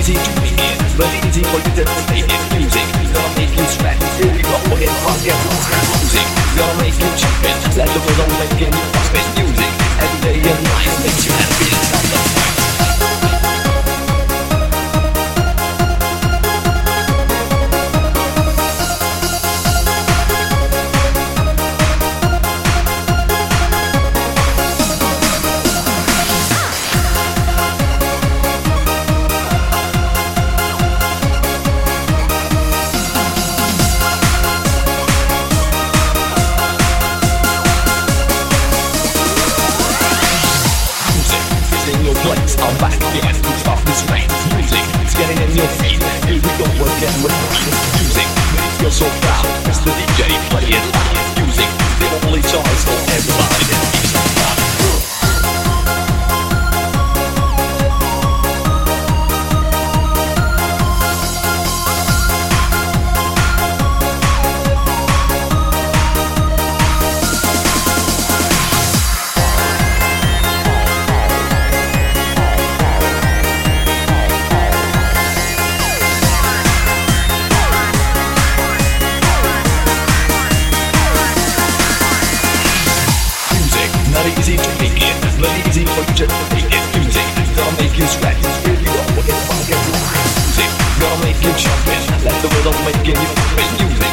easy to begin, but easy for you to play it. Music, gonna make you sweat, we go, get fast. Music, gonna make you jump let the world know that you can fast. Music, every day and night makes you happy. Place. I'm back again to start this rain. Music it's getting in your feet. Here we go again with music. Feel so proud. It's the DJ playing loud. Music, the only everybody. Just hate it, music. Gonna make you sweat. Fill you up. With funk and Music. Gonna make you jump Let the rhythm make you feel Music